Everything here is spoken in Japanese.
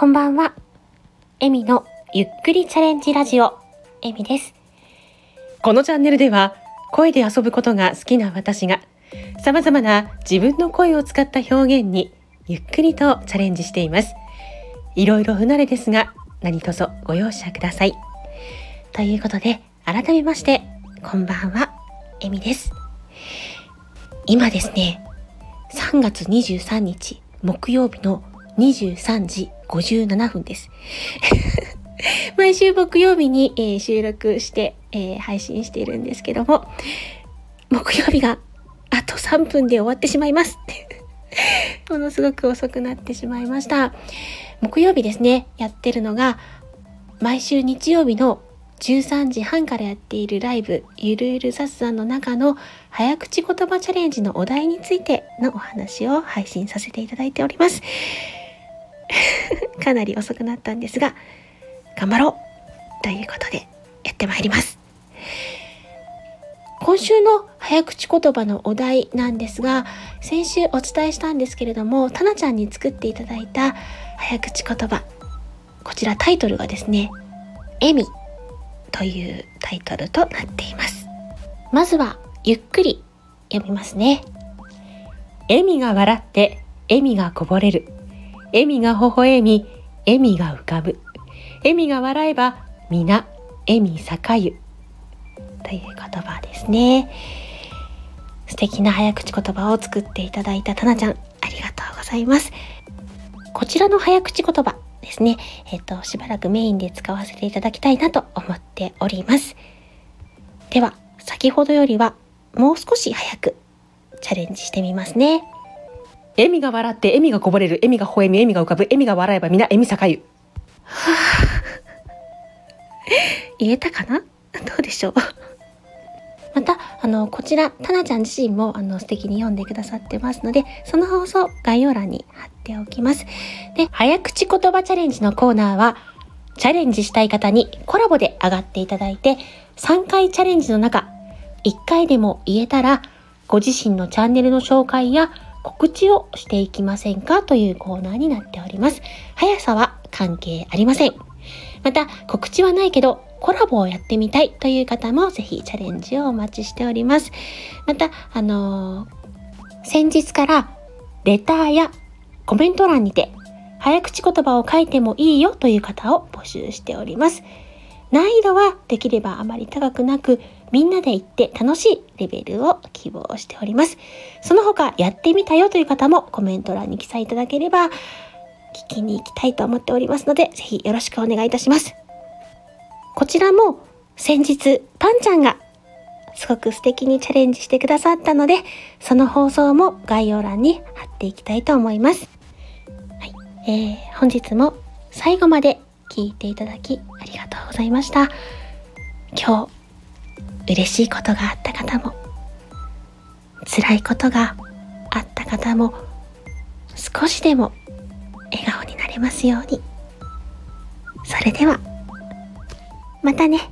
こんばんは。エミのゆっくりチャレンジラジオ、エミです。このチャンネルでは声で遊ぶことが好きな私が様々な自分の声を使った表現にゆっくりとチャレンジしています。いろいろ不慣れですが何卒ご容赦ください。ということで、改めまして、こんばんは、エミです。今ですね、3月23日木曜日の23時57分です。毎週木曜日に、えー収録して、えー配信しているんですけども、木曜日があと3分で終わってしまいます。ものすごく遅くなってしまいました。木曜日ですね、やってるのが、毎週日曜日の13時半からやっているライブ、ゆるゆる雑談の中の早口言葉チャレンジのお題についてのお話を配信させていただいております。かなり遅くなったんですが、頑張ろうということでやってまいります。今週の早口言葉のお題なんですが、先週お伝えしたんですけれども、たなちゃんに作っていただいた早口言葉、こちらタイトルがですね、エミというタイトルとなっています。まずは、ゆっくり読みますね。笑みが笑って笑みがこぼれる。笑みが微笑み笑みが浮かぶ。笑みが笑えば皆笑み栄ゆ。という言葉ですね。素敵な早口言葉を作っていただいたたなちゃん、ありがとうございます。こちらの早口言葉ですね、えっ、と、しばらくメインで使わせていただきたいなと思っております。では、先ほどよりはもう少し早くチャレンジしてみますね。笑みが笑って笑みがこぼれる。笑みが微笑み笑みが浮かぶ。笑みが笑えば皆笑み栄ゆ。言えたかな？どうでしょう？また、あの、こちら、たなちゃん自身も、あの、素敵に読んでくださってますので、その放送、概要欄に貼っておきます。で、早口言葉チャレンジのコーナーは、チャレンジしたい方にコラボで上がっていただいて、3回チャレンジの中、1回でも言えたら、ご自身のチャンネルの紹介や告知をしていきませんかというコーナーになっております。速さは関係ありません。また、告知はないけど、コラボをやってみたいという方もぜひチャレンジをお待ちしております。また、あのー先日からレターやコメント欄にて早口言葉を書いてもいいよという方を募集しております。難易度はできればあまり高くなく、みんなで行って楽しいレベルを希望しております。その他、やってみたよという方もコメント欄に記載いただければ、聞きに行きたいと思っておりますので、ぜひよろしくお願いいたします。こちらも先日、パンちゃんがすごく素敵にチャレンジしてくださったので、その放送も概要欄に貼っていきたいと思います。はい。えー、本日も最後まで聞いていただきありがとうございました。今日嬉しいことがあった方も辛いことがあった方も少しでも笑顔になれますように。それではまたね。